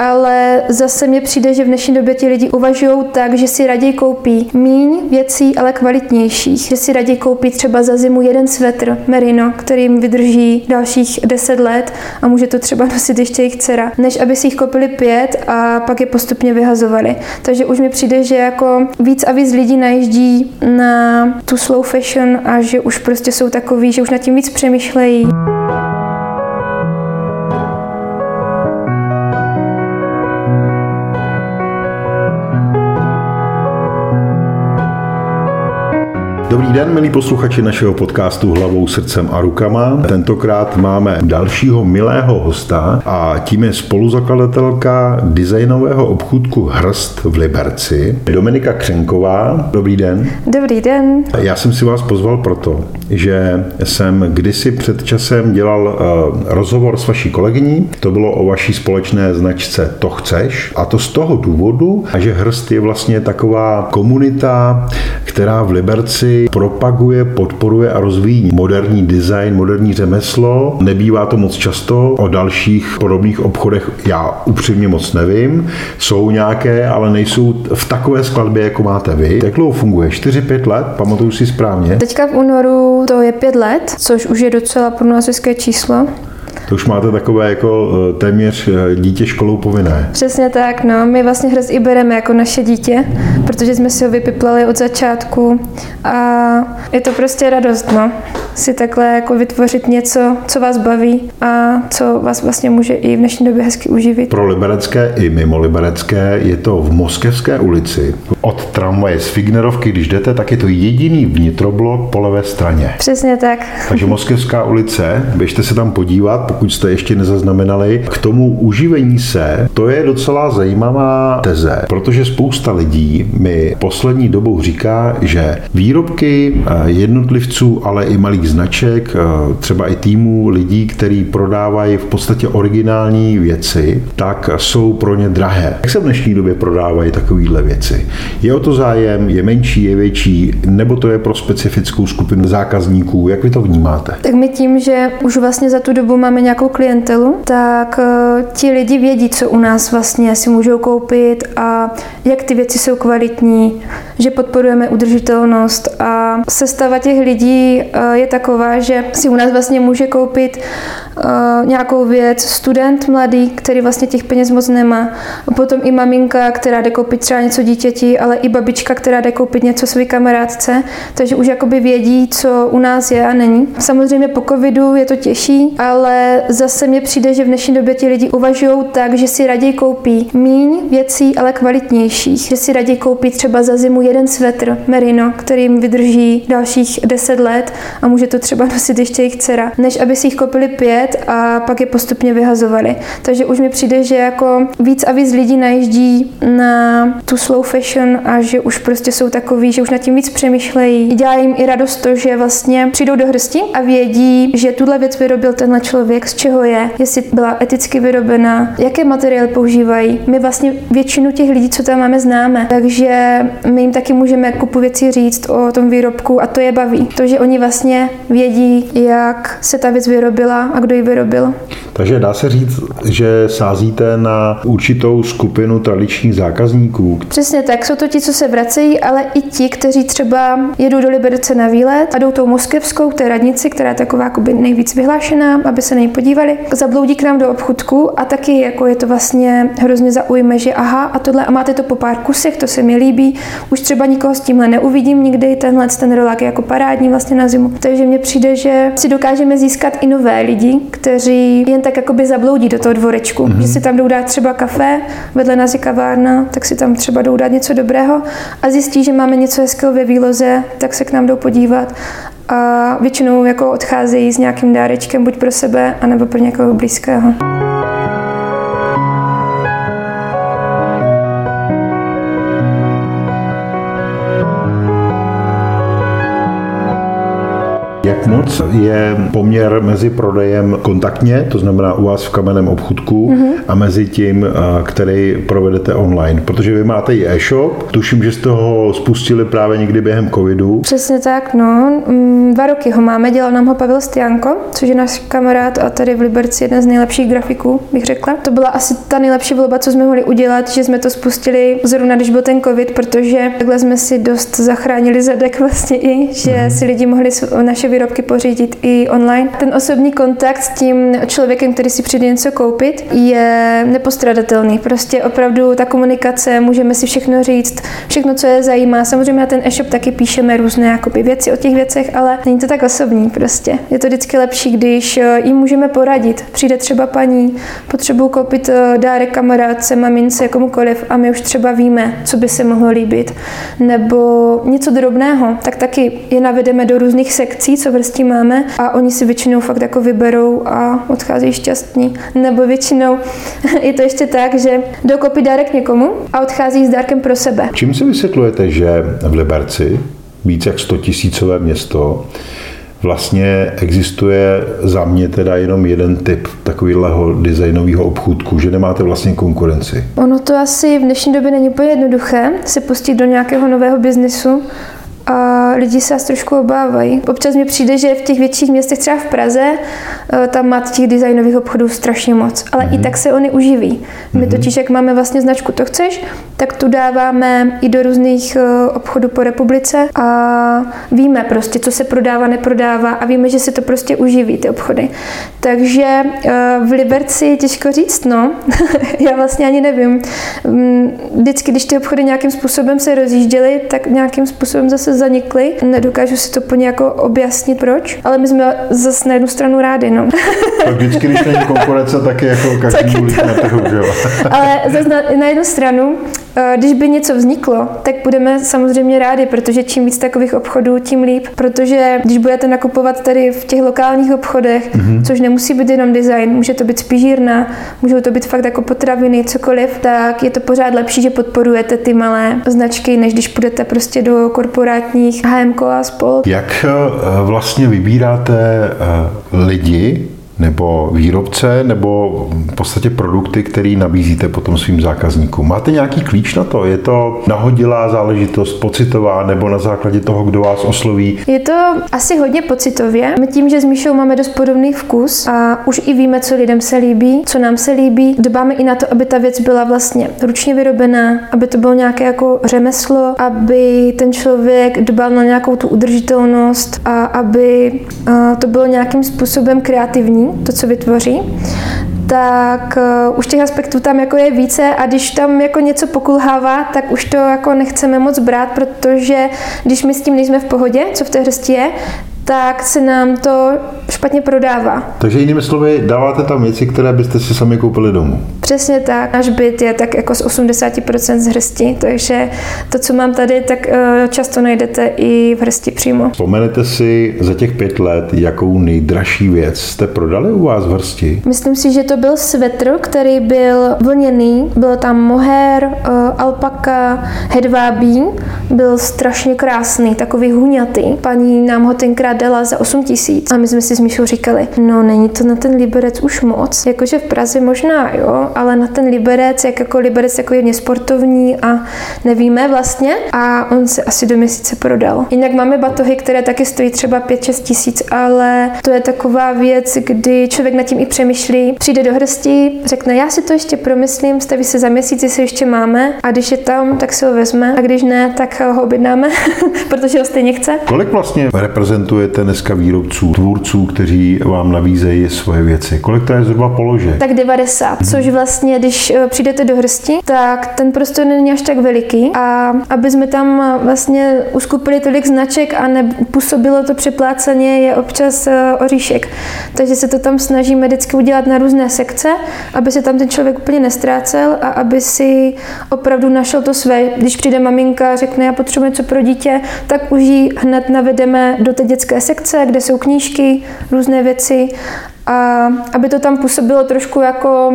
Ale zase mi přijde, že v dnešní době ti lidi uvažují tak, že si raději koupí míň věcí, ale kvalitnějších. Že si raději koupí třeba za zimu jeden svetr merino, který jim vydrží dalších deset let a může to třeba nosit ještě jejich dcera, než aby si jich koupili pět a pak je postupně vyhazovali. Takže už mi přijde, že jako víc a víc lidí najíždí na tu slow fashion a že už prostě jsou takový, že už nad tím víc přemýšlejí. Dobrý den, milí posluchači našeho podcastu Hlavou, srdcem a rukama. Tentokrát máme dalšího milého hosta a tím je spoluzakladatelka designového obchůdku Hrst v Liberci, Dominika Křenková. Dobrý den. Dobrý den. Já jsem si vás pozval proto, že jsem kdysi před časem dělal uh, rozhovor s vaší kolegyní. To bylo o vaší společné značce To chceš. A to z toho důvodu, že Hrst je vlastně taková komunita, která v Liberci propaguje, podporuje a rozvíjí moderní design, moderní řemeslo. Nebývá to moc často. O dalších podobných obchodech já upřímně moc nevím. Jsou nějaké, ale nejsou v takové skladbě, jako máte vy. Jak dlouho funguje? 4-5 let? Pamatuju si správně? Teďka v únoru to je 5 let, což už je docela pro nás číslo. To už máte takové jako eh, téměř eh, dítě školou povinné. Přesně tak, no. My vlastně hrz i bereme jako naše dítě, protože jsme si ho vypiplali od začátku a je to prostě radost, no. Si takhle jako vytvořit něco, co vás baví a co vás vlastně může i v dnešní době hezky uživit. Pro liberecké i mimo liberecké je to v Moskevské ulici. Od tramvaje z Fignerovky, když jdete, tak je to jediný vnitroblok po levé straně. Přesně tak. Takže Moskevská ulice, běžte se tam podívat, pokud jste ještě nezaznamenali. K tomu uživení se, to je docela zajímavá teze, protože spousta lidí mi poslední dobou říká, že výrobky eh, jednotlivců, ale i malých značek, eh, třeba i týmů lidí, kteří prodávají v podstatě originální věci, tak jsou pro ně drahé. Jak se v dnešní době prodávají takovéhle věci? Je o to zájem, je menší, je větší, nebo to je pro specifickou skupinu zákazníků? Jak vy to vnímáte? Tak my tím, že už vlastně za tu dobu máme nějakou klientelu, tak eh, ti lidi vědí, co u nás vlastně si můžou koupit a jak ty věci jsou kvalitní, že podporujeme udržitelnost a sestava těch lidí eh, je taková, že si u nás vlastně může koupit uh, nějakou věc student mladý, který vlastně těch peněz moc nemá. Potom i maminka, která jde koupit třeba něco dítěti, ale i babička, která jde koupit něco své kamarádce, takže už jakoby vědí, co u nás je a není. Samozřejmě po covidu je to těžší, ale zase mně přijde, že v dnešní době ti lidi uvažují tak, že si raději koupí míň věcí, ale kvalitnějších. Že si raději koupí třeba za zimu jeden svetr merino, který jim vydrží dalších deset let a může to třeba nosit ještě jejich dcera, než aby si jich koupili pět a pak je postupně vyhazovali. Takže už mi přijde, že jako víc a víc lidí najíždí na tu slow fashion a že už prostě jsou takový, že už nad tím víc přemýšlejí. Dělá jim i radost to, že vlastně přijdou do hrsti a vědí, že tuhle věc vyrobil tenhle člověk, z čeho je, jestli byla eticky vyrobena, jaké materiály používají. My vlastně většinu těch lidí, co tam máme, známe, takže my jim taky můžeme kupu věcí říct o tom výrobku a to je baví. To, že oni vlastně vědí, jak se ta věc vyrobila a kdo ji vyrobil. Takže dá se říct, že sázíte na určitou skupinu tradičních zákazníků. Přesně tak, jsou to ti, co se vracejí, ale i ti, kteří třeba jedou do Liberce na výlet a jdou tou moskevskou, té radnici, která je taková jakoby nejvíc vyhlášená, aby se ní podívali. Zabloudí k nám do obchudku a taky jako je to vlastně hrozně zaujme, že aha, a tohle a máte to po pár kusech, to se mi líbí. Už třeba nikoho s tímhle neuvidím nikdy, tenhle ten rolák je jako parádní vlastně na zimu. Takže mně přijde, že si dokážeme získat i nové lidi, kteří jen tak jakoby zabloudí do toho dvorečku. Mm-hmm. Že si tam jdou dát třeba kafe, vedle nás je kavárna, tak si tam třeba jdou dát něco dobrého a zjistí, že máme něco hezkého ve výloze, tak se k nám jdou podívat a většinou jako odcházejí s nějakým dárečkem buď pro sebe, anebo pro někoho blízkého. Jak moc je poměr mezi prodejem kontaktně, to znamená u vás v kamenném obchudku, mm-hmm. a mezi tím, který provedete online? Protože vy máte i e-shop, tuším, že jste ho spustili právě někdy během covidu. Přesně tak, no. Mm, dva roky ho máme, dělal nám ho Pavel Stianko, což je náš kamarád a tady v Liberci jeden z nejlepších grafiků, bych řekla. To byla asi ta nejlepší volba, co jsme mohli udělat, že jsme to spustili zrovna, když byl ten covid, protože takhle jsme si dost zachránili zadek vlastně i, že mm-hmm. si lidi mohli naše výrobky pořídit i online. Ten osobní kontakt s tím člověkem, který si přijde něco koupit, je nepostradatelný. Prostě opravdu ta komunikace, můžeme si všechno říct, všechno, co je zajímá. Samozřejmě na ten e-shop taky píšeme různé jakoby, věci o těch věcech, ale není to tak osobní prostě. Je to vždycky lepší, když eh, jim můžeme poradit. Přijde třeba paní, potřebuji koupit eh, dárek kamarádce, mamince, komukoliv a my už třeba víme, co by se mohlo líbit. Nebo něco drobného, tak taky je navedeme do různých sekcí, co vrstí máme a oni si většinou fakt jako vyberou a odchází šťastní. Nebo většinou je to ještě tak, že dokopí dárek někomu a odchází s dárkem pro sebe. Čím si vysvětlujete, že v Liberci, víc jak 100 tisícové město, vlastně existuje za mě teda jenom jeden typ takového designového obchůdku, že nemáte vlastně konkurenci. Ono to asi v dnešní době není úplně jednoduché se pustit do nějakého nového biznisu, lidi se trošku obávají. Občas mi přijde, že v těch větších městech, třeba v Praze, eh, tam máte těch designových obchodů strašně moc, ale mm-hmm. i mhm. tak se oni uživí. My mm-hmm. totiž, jak máme vlastně značku To chceš, tak tu dáváme i do různých eh, obchodů po republice a víme prostě, co se prodává, neprodává a víme, že se to prostě uživí, ty obchody. Takže eh, v Liberci těžko říct, no. Já vlastně ani nevím. Mm, vždycky, když ty obchody nějakým způsobem se rozjížděly, tak nějakým způsobem zase zanikly. Nedokážu si to plně jako objasnit, proč, ale my jsme zase na jednu stranu rádi. No. tak vždycky, když není konkurence, tak je jako každý na trhu, že jo? ale zase na, na jednu stranu když by něco vzniklo, tak budeme samozřejmě rádi, protože čím víc takových obchodů, tím líp. Protože když budete nakupovat tady v těch lokálních obchodech, mm-hmm. což nemusí být jenom design, může to být spížírna, můžou to být fakt jako potraviny, cokoliv, tak je to pořád lepší, že podporujete ty malé značky, než když půjdete prostě do korporátních HMK a spol. Jak eh, vlastně vybíráte eh, lidi, nebo výrobce, nebo v podstatě produkty, které nabízíte potom svým zákazníkům. Máte nějaký klíč na to? Je to nahodilá záležitost, pocitová, nebo na základě toho, kdo vás osloví? Je to asi hodně pocitově. My tím, že s Míšou máme dost podobný vkus a už i víme, co lidem se líbí, co nám se líbí, dbáme i na to, aby ta věc byla vlastně ručně vyrobená, aby to bylo nějaké jako řemeslo, aby ten člověk dbal na nějakou tu udržitelnost a aby to bylo nějakým způsobem kreativní to, co vytvoří, tak uh, už těch aspektů tam jako je více a když tam jako něco pokulhává, tak už to jako nechceme moc brát, protože když my s tím nejsme v pohodě, co v té hrsti je, tak se nám to špatně prodává. Takže jinými slovy, dáváte tam věci, které byste si sami koupili domů. Přesně tak. Náš byt je tak jako z 80% z hrsti, takže to, co mám tady, tak eh, často najdete i v hrsti přímo. Vzpomenete si za těch pět let, jakou nejdražší věc jste prodali u vás v hrsti? Myslím si, že to byl svetr, který byl vlněný. Byl tam moher, eh, alpaka, hedvábí. Byl strašně krásný, takový huňatý. Paní nám ho tenkrát dala za 8 tisíc. A my jsme si s Míšou říkali, no není to na ten Liberec už moc. Jakože v Praze možná, jo, ale na ten Liberec, jak jako Liberec jako je sportovní a nevíme vlastně. A on se asi do měsíce prodal. Jinak máme batohy, které taky stojí třeba 5-6 tisíc, ale to je taková věc, kdy člověk nad tím i přemýšlí, přijde do hrsti, řekne, já si to ještě promyslím, staví se za měsíc, jestli ještě máme a když je tam, tak si ho vezme a když ne, tak ho objednáme, protože ho stejně chce. Kolik vlastně reprezentuje potřebujete dneska výrobců, tvůrců, kteří vám nabízejí svoje věci? Kolik to je zhruba položek? Tak 90, hmm. což vlastně, když eh, přijdete do hrsti, tak ten prostor není až tak veliký a aby jsme tam eh, vlastně uskupili tolik značek a nepůsobilo to přepláceně, je občas eh, oříšek. Takže se to tam snažíme vždycky udělat na různé sekce, aby se tam ten člověk úplně nestrácel a aby si opravdu našel to své. Když přijde maminka a řekne, já potřebuji něco pro dítě, tak už ji hned navedeme do té dětské dětské sekce, kde jsou knížky, různé věci. A aby to tam působilo trošku jako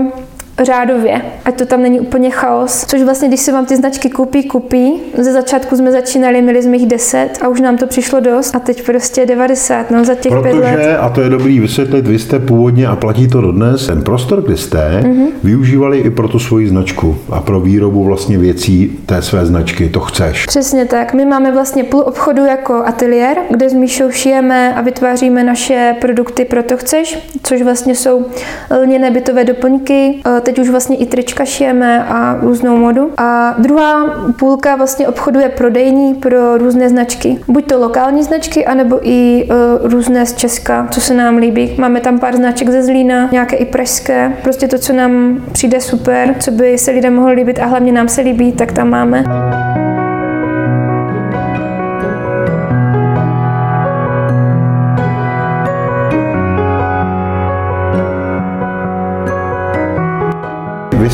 řádově, ať to tam není úplně chaos. Což vlastně, když se vám ty značky koupí, kupí, ze začátku jsme začínali, měli jsme jich 10 a už nám to přišlo dost a teď prostě 90, no za těch Protože, pět let. a to je dobrý vysvětlit, vy jste původně a platí to dodnes, ten prostor, kde jste, mm-hmm. využívali i pro tu svoji značku a pro výrobu vlastně věcí té své značky, to chceš. Přesně tak. My máme vlastně půl obchodu jako ateliér, kde s Míšou šijeme a vytváříme naše produkty pro to chceš, což vlastně jsou lněné bytové doplňky. E, Teď už vlastně i trička šijeme a různou modu. A druhá půlka vlastně obchodu je prodejní pro různé značky. Buď to lokální značky, anebo i e, různé z Česka, co se nám líbí. Máme tam pár značek ze Zlína, nějaké i pražské. Prostě to, co nám přijde super, co by se lidem mohlo líbit a hlavně nám se líbí, tak tam máme.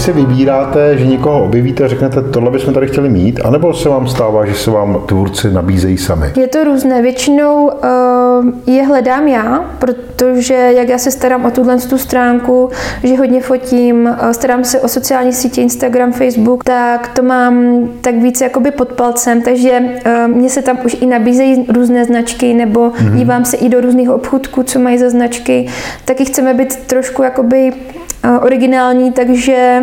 Si vybíráte, že někoho objevíte a řeknete, tohle bychom tady chtěli mít, anebo se vám stává, že se vám tvůrci nabízejí sami? Je to různé. Většinou uh, je hledám já, protože jak já se starám o tuhle tu stránku, že hodně fotím, uh, starám se o sociální sítě Instagram, Facebook, tak to mám tak více jakoby pod palcem, takže uh, mně se tam už i nabízejí různé značky, nebo mm-hmm. dívám se i do různých obchůdků, co mají za značky. Taky chceme být trošku jakoby originální, takže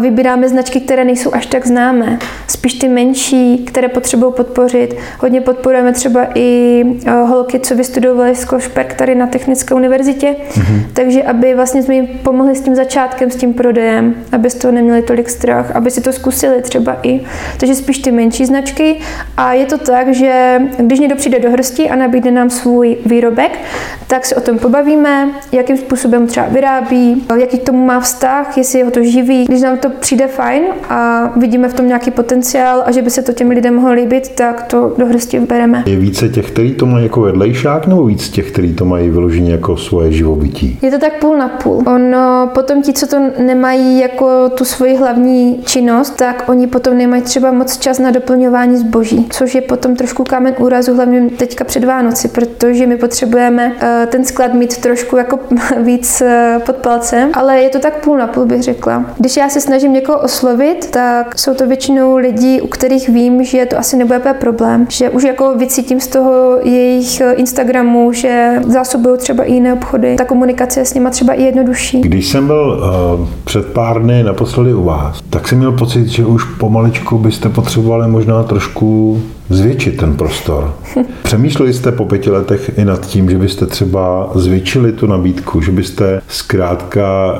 vybíráme značky, které nejsou až tak známé. Spíš ty menší, které potřebují podpořit. Hodně podporujeme třeba i uh, holky, co vystudovaly Sklošperk tady na Technické univerzitě. Mm-hmm. Takže aby vlastně jsme jim pomohli s tím začátkem, s tím prodejem, aby z toho neměli tolik strach, aby si to zkusili třeba i. Takže spíš ty menší značky. A je to tak, že když někdo přijde do hrsti a nabídne nám svůj výrobek, tak se o tom pobavíme, jakým způsobem třeba vyrábí, jaký k tomu má vztah, jestli ho to živí. Když nám to přijde fajn a vidíme v tom nějaký potenciál a že by se to těm lidem mohlo líbit, tak to do hrsti bereme. Je více těch, kteří to mají jako vedlejšák, nebo víc těch, kteří to mají vyloženě jako svoje živobytí? Je to tak půl na půl. Ono potom ti, co to nemají jako tu svoji hlavní činnost, tak oni potom nemají třeba moc čas na doplňování zboží, což je potom trošku kámen úrazu, hlavně teďka před Vánoci, protože my potřebujeme eh, ten sklad mít trošku jako víc eh, pod palcem, ale je to tak půl na půl, bych řekla. Když já se snažím někoho oslovit, tak jsou to většinou lidi, u kterých vím, že to asi nebude problém, že už jako vycítím z toho jejich eh, Instagramu, že zásobují třeba i jiné obchody, ta komunikace je s nima třeba i jednodušší. Když jsem byl uh, před pár dny naposledy u vás, tak jsem měl pocit, že už pomaličku byste potřebovali možná trošku zvětšit ten prostor. Přemýšleli jste po pěti letech i nad tím, že byste třeba zvětšili tu nabídku, že byste zkrátka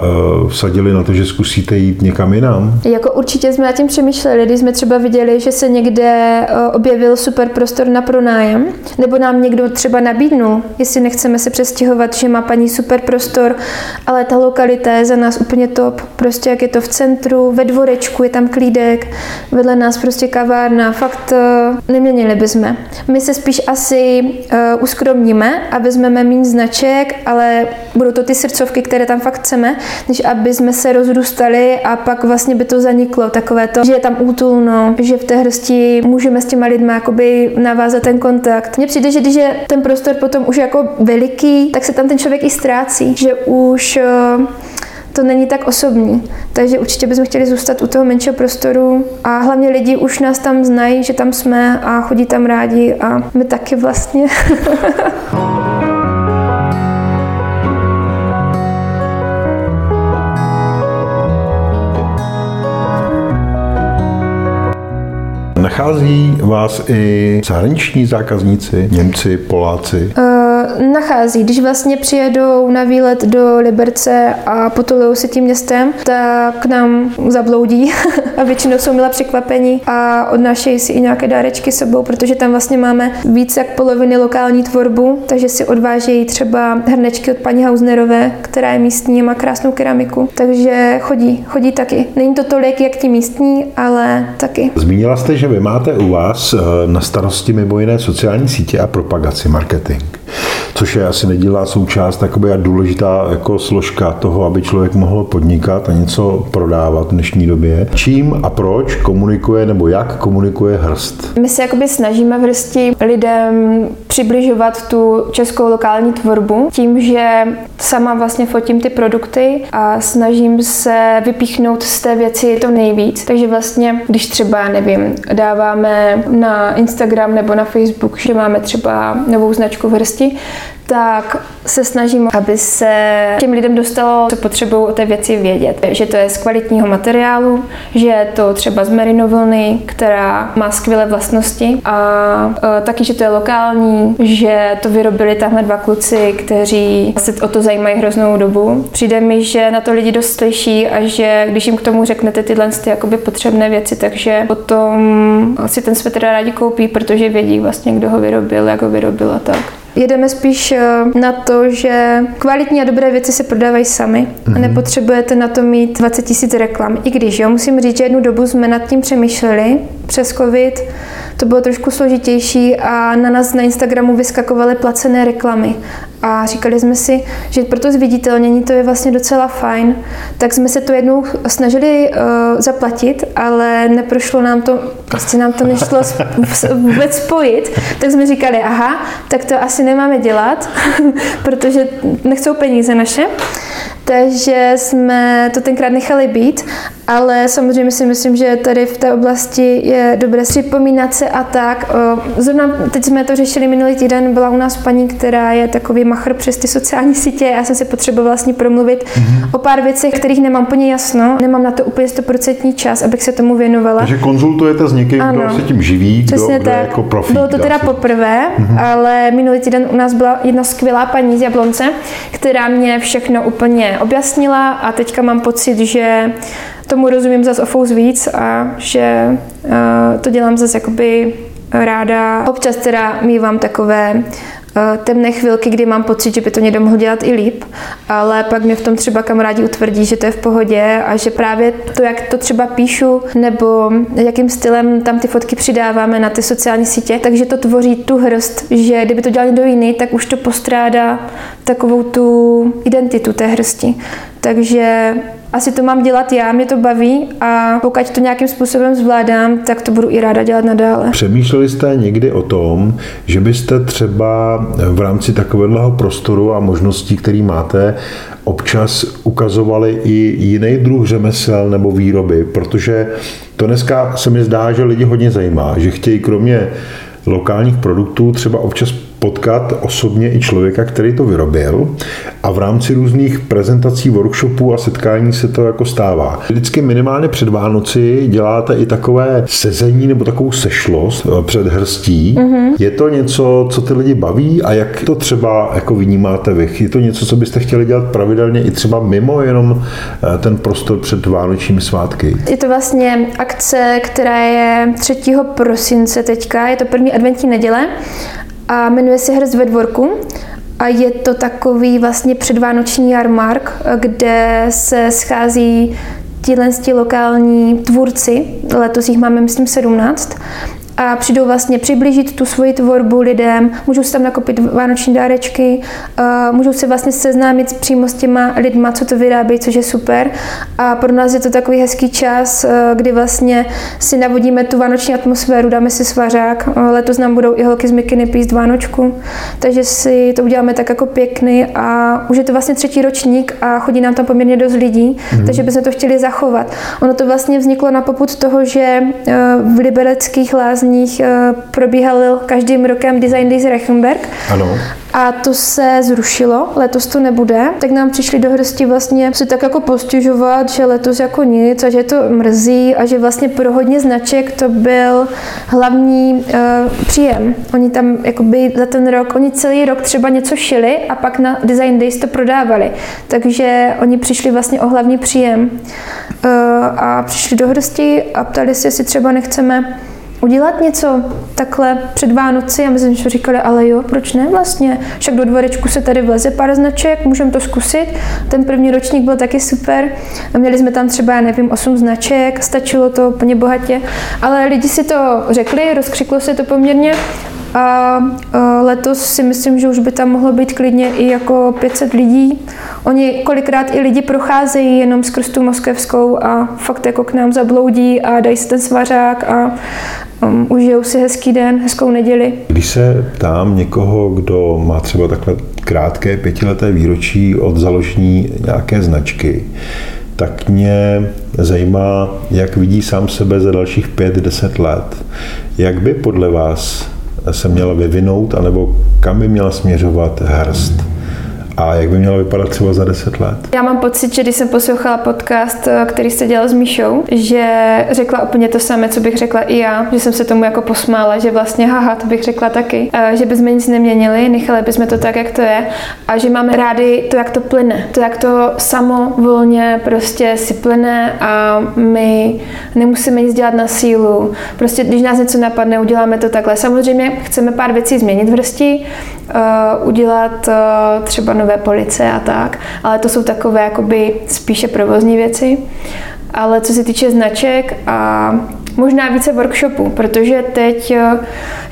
uh, vsadili na to, že zkusíte jít někam jinam? Jako určitě jsme nad tím přemýšleli, když jsme třeba viděli, že se někde uh, objevil super prostor na pronájem, nebo nám někdo třeba nabídnul, jestli nechceme se přestěhovat, že má paní super prostor, ale ta lokalita je za nás úplně top. Prostě jak je to v centru, ve dvorečku, je tam klídek, vedle nás prostě kavárna, fakt uh, neměnili bychom. My se spíš asi uh, uskromníme a vezmeme méně značek, ale budou to ty srdcovky, které tam fakt chceme, než aby jsme se rozrůstali a pak vlastně by to zaniklo. Takové to, že je tam útulno, že v té hrsti můžeme s těma lidmi jakoby navázat ten kontakt. Mně přijde, že když je ten prostor potom už jako veliký, tak se tam ten člověk i ztrácí, že už uh, to není tak osobní. Takže určitě bychom chtěli zůstat u toho menšího prostoru a hlavně lidi už nás tam znají, že tam jsme a chodí tam rádi a my taky vlastně. Nachází vás i zahraniční zákazníci, Němci, Poláci? Uh, nachází. Když vlastně přijedou na výlet do Liberce a potulují se tím městem, tak nám zabloudí a většinou jsou milé překvapení a odnášejí si i nějaké dárečky sebou, protože tam vlastně máme více jak poloviny lokální tvorbu, takže si odvážejí třeba hrnečky od paní Hausnerové, která je místní a má krásnou keramiku. Takže chodí, chodí taky. Není to tolik, jak ti místní, ale taky. Zmínila jste, že vy máte u vás eh, na starosti mimo jiné sociální sítě a propagaci marketing. Což je asi nedílá součást taková důležitá jako složka toho, aby člověk mohl podnikat a něco prodávat v dnešní době. Čím a proč komunikuje nebo jak komunikuje hrst? My se jakoby snažíme v hrsti lidem přibližovat tu českou lokální tvorbu tím, že sama vlastně fotím ty produkty a snažím se vypíchnout z té věci to nejvíc. Takže vlastně, když třeba, nevím, dáváme na Instagram nebo na Facebook, že máme třeba novou značku v hrsti, tak se snažím, aby se těm lidem dostalo, co potřebují o té věci vědět. Že to je z kvalitního materiálu, že je to třeba z merinovlny, která má skvělé vlastnosti a e, taky, že to je lokální, že to vyrobili tamhle dva kluci, kteří se o to zajímají hroznou dobu. Přijde mi, že na to lidi dost slyší a že když jim k tomu řeknete tyhle ty jakoby potřebné věci, takže potom si ten svetr rádi koupí, protože vědí vlastně, kdo ho vyrobil, jak ho vyrobil a tak. Jedeme spíš eh, na to, že kvalitní a dobré věci se prodávají sami mm-hmm. a mhm. nepotřebujete na to mít 20 tisíc reklam. I když, jo, musím říct, že jednu dobu jsme nad tím přemýšleli přes covid, to bylo trošku složitější a na nás na Instagramu vyskakovaly placené reklamy. A říkali jsme si, že pro to zviditelnění to je vlastně docela fajn. Tak jsme se to jednou snažili uh, zaplatit, ale neprošlo nám to, prostě nám to nešlo vůbec spojit. Tak jsme říkali, aha, tak to asi nemáme dělat, protože nechcou peníze naše. Takže jsme to tenkrát nechali být, ale samozřejmě si myslím, že tady v té oblasti je dobré připomínat se a tak. Zrovna teď jsme to řešili minulý týden, byla u nás paní, která je takový machr přes ty sociální sítě. Já jsem si potřebovala vlastně promluvit mm-hmm. o pár věcech, kterých nemám plně jasno. Nemám na to úplně stoprocentní čas, abych se tomu věnovala. Takže konzultujete s někým, ano. kdo se tím živí, Přesně kdo, kdo tak. je jako profík. Bylo to teda asi. poprvé, mm-hmm. ale minulý týden u nás byla jedna skvělá paní z Jablonce, která mě všechno úplně objasnila a teďka mám pocit, že tomu rozumím zase o víc a že uh, to dělám zase jakoby ráda. Občas teda mývám takové Eh, temné chvilky, kdy mám pocit, že by to někdo mohl dělat i líp, ale pak mě v tom třeba kamarádi utvrdí, že to je v pohodě a že právě to, jak to třeba píšu, nebo jakým stylem tam ty fotky přidáváme na ty sociální sítě, takže to tvoří tu hrst, že kdyby to dělal někdo jiný, tak už to postrádá takovou tu identitu té hrsti. Takže asi to mám dělat já, mě to baví a pokud to nějakým způsobem zvládám, tak to budu i ráda dělat nadále. Přemýšleli jste někdy o tom, že byste třeba v rámci takového prostoru a možností, který máte, občas ukazovali i jiný druh řemesel nebo výroby, protože to dneska se mi zdá, že lidi hodně zajímá, že chtějí kromě lokálních produktů třeba občas potkat osobně i člověka, který to vyrobil a v rámci různých prezentací, workshopů a setkání se to jako stává. Vždycky minimálně před Vánoci děláte i takové sezení nebo takovou sešlost eh, před hrstí. Mm-hmm. Je to něco, co ty lidi baví a jak to třeba jako vnímáte vy? Je to něco, co byste chtěli dělat pravidelně i třeba mimo jenom eh, ten prostor před vánočními svátky? Je to vlastně akce, která je 3. prosince teďka, je to první adventní neděle a jmenuje se Hrst ve dvorku. A je to takový vlastně předvánoční jarmark, kde se schází tihle lokální tvůrci, letos jich máme myslím 17, a přijdou vlastně přiblížit tu svoji tvorbu lidem, můžou si tam nakopit vánoční dárečky, můžou se vlastně seznámit přímo s těma lidma, co to vyrábí, což je super. A pro nás je to takový hezký čas, kdy vlastně si navodíme tu vánoční atmosféru, dáme si svařák. Letos nám budou i holky z Mikiny píst Vánočku, takže si to uděláme tak jako pěkný a už je to vlastně třetí ročník a chodí nám tam poměrně dost lidí, mm. takže bychom to chtěli zachovat. Ono to vlastně vzniklo na poput toho, že v libereckých lázních nich eh, probíhal každým rokem Design Days Reichenberg. Ano. A to se zrušilo, letos to nebude, tak nám přišli do hrsti vlastně si tak jako postěžovat, že letos jako nic a že to mrzí a že vlastně pro hodně značek to byl hlavní uh, příjem. Oni tam jakoby za ten rok, oni celý rok třeba něco šili a pak na Design Days to prodávali. Takže oni přišli vlastně o hlavní příjem uh, a přišli do hrsti a ptali se, jestli třeba nechceme udělat něco takhle před Vánoci a my jsme říkali, ale jo, proč ne vlastně? Však do dvorečku se tady vleze pár značek, můžeme to zkusit. Ten první ročník byl taky super. Měli jsme tam třeba, nevím, 8 značek, stačilo to úplně bohatě. Ale lidi si to řekli, rozkřiklo se to poměrně A letos si myslím, že už by tam mohlo být klidně i jako 500 lidí. Oni kolikrát i lidi procházejí jenom skrz tu moskevskou a fakt jako k nám zabloudí a dají si ten svařák a um, užijou si hezký den, hezkou neděli. Když se ptám někoho, kdo má třeba takhle krátké pětileté výročí od založení nějaké značky, tak mě zajímá, jak vidí sám sebe za dalších 5-10 let. Jak by podle vás se měla vyvinout, anebo kam by měla směřovat hrst? A jak by měla vypadat třeba za 10 let? Já mám pocit, že když jsem poslouchala podcast, eh, který jste dělal s Míšou, že řekla úplně to samé, co bych řekla i já, že jsem se tomu jako posmála, že vlastně haha, to bych řekla taky, eh, že bychom nic neměnili, nechali bychom to tak, jak to je a že máme rádi to, jak to plyne, to, jak to samo volně prostě si plyne a my nemusíme nic dělat na sílu. Prostě když nás něco napadne, uděláme to takhle. Samozřejmě chceme pár věcí změnit v hrsti, uh, udělat třeba nové police a tak, ale to jsou takové jakoby spíše provozní věci. Ale co se týče značek a možná více workshopů, protože teď, eh,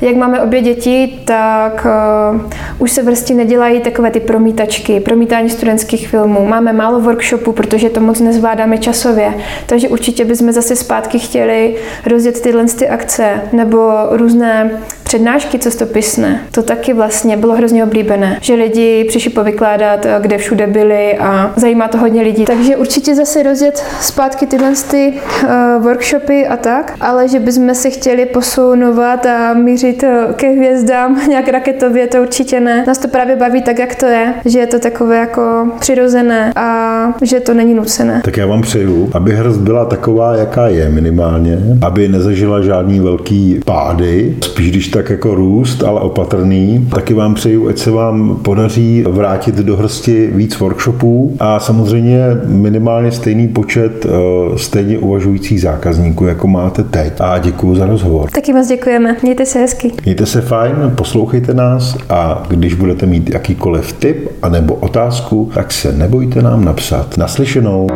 jak máme obě děti, tak uh, už se vrstí nedělají takové ty promítačky, promítání studentských filmů. Máme málo workshopů, protože to moc nezvládáme časově. Takže určitě bychom zase zpátky chtěli rozjet tyhle ty akce nebo různé přednášky cestopisné. To taky vlastně bylo hrozně oblíbené, že lidi přišli povykládat, eh, kde všude byli a zajímá to hodně lidí. Takže určitě zase rozjet zpátky tyhle ty, uh, workshopy a tak, ale že bychom se chtěli posunovat a mířit eh, ke hvězdám nějak raketově, to určitě ne. Nás to právě baví tak, jak to je, že je to takové jako přirozené a že to není nucené. Tak já vám přeju, aby hrst byla taková, jaká je minimálně, aby nezažila žádný velký pády, spíš když tak jako růst, ale opatrný. Taky vám přeju, ať se vám podaří vrátit do hrsti víc workshopů a samozřejmě minimálně stejný počet uh, stejně uvažujících zákazníků, jako máte teď. A děkuji za rozhovor. Taky vás děkujeme. Mějte se hezky. Mějte se fajn, poslouchejte nás a když budete mít jakýkoliv tip anebo otázku, tak se nebojte nám napsat. Naslyšenou.